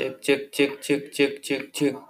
Check, check, check, check, check, check, check.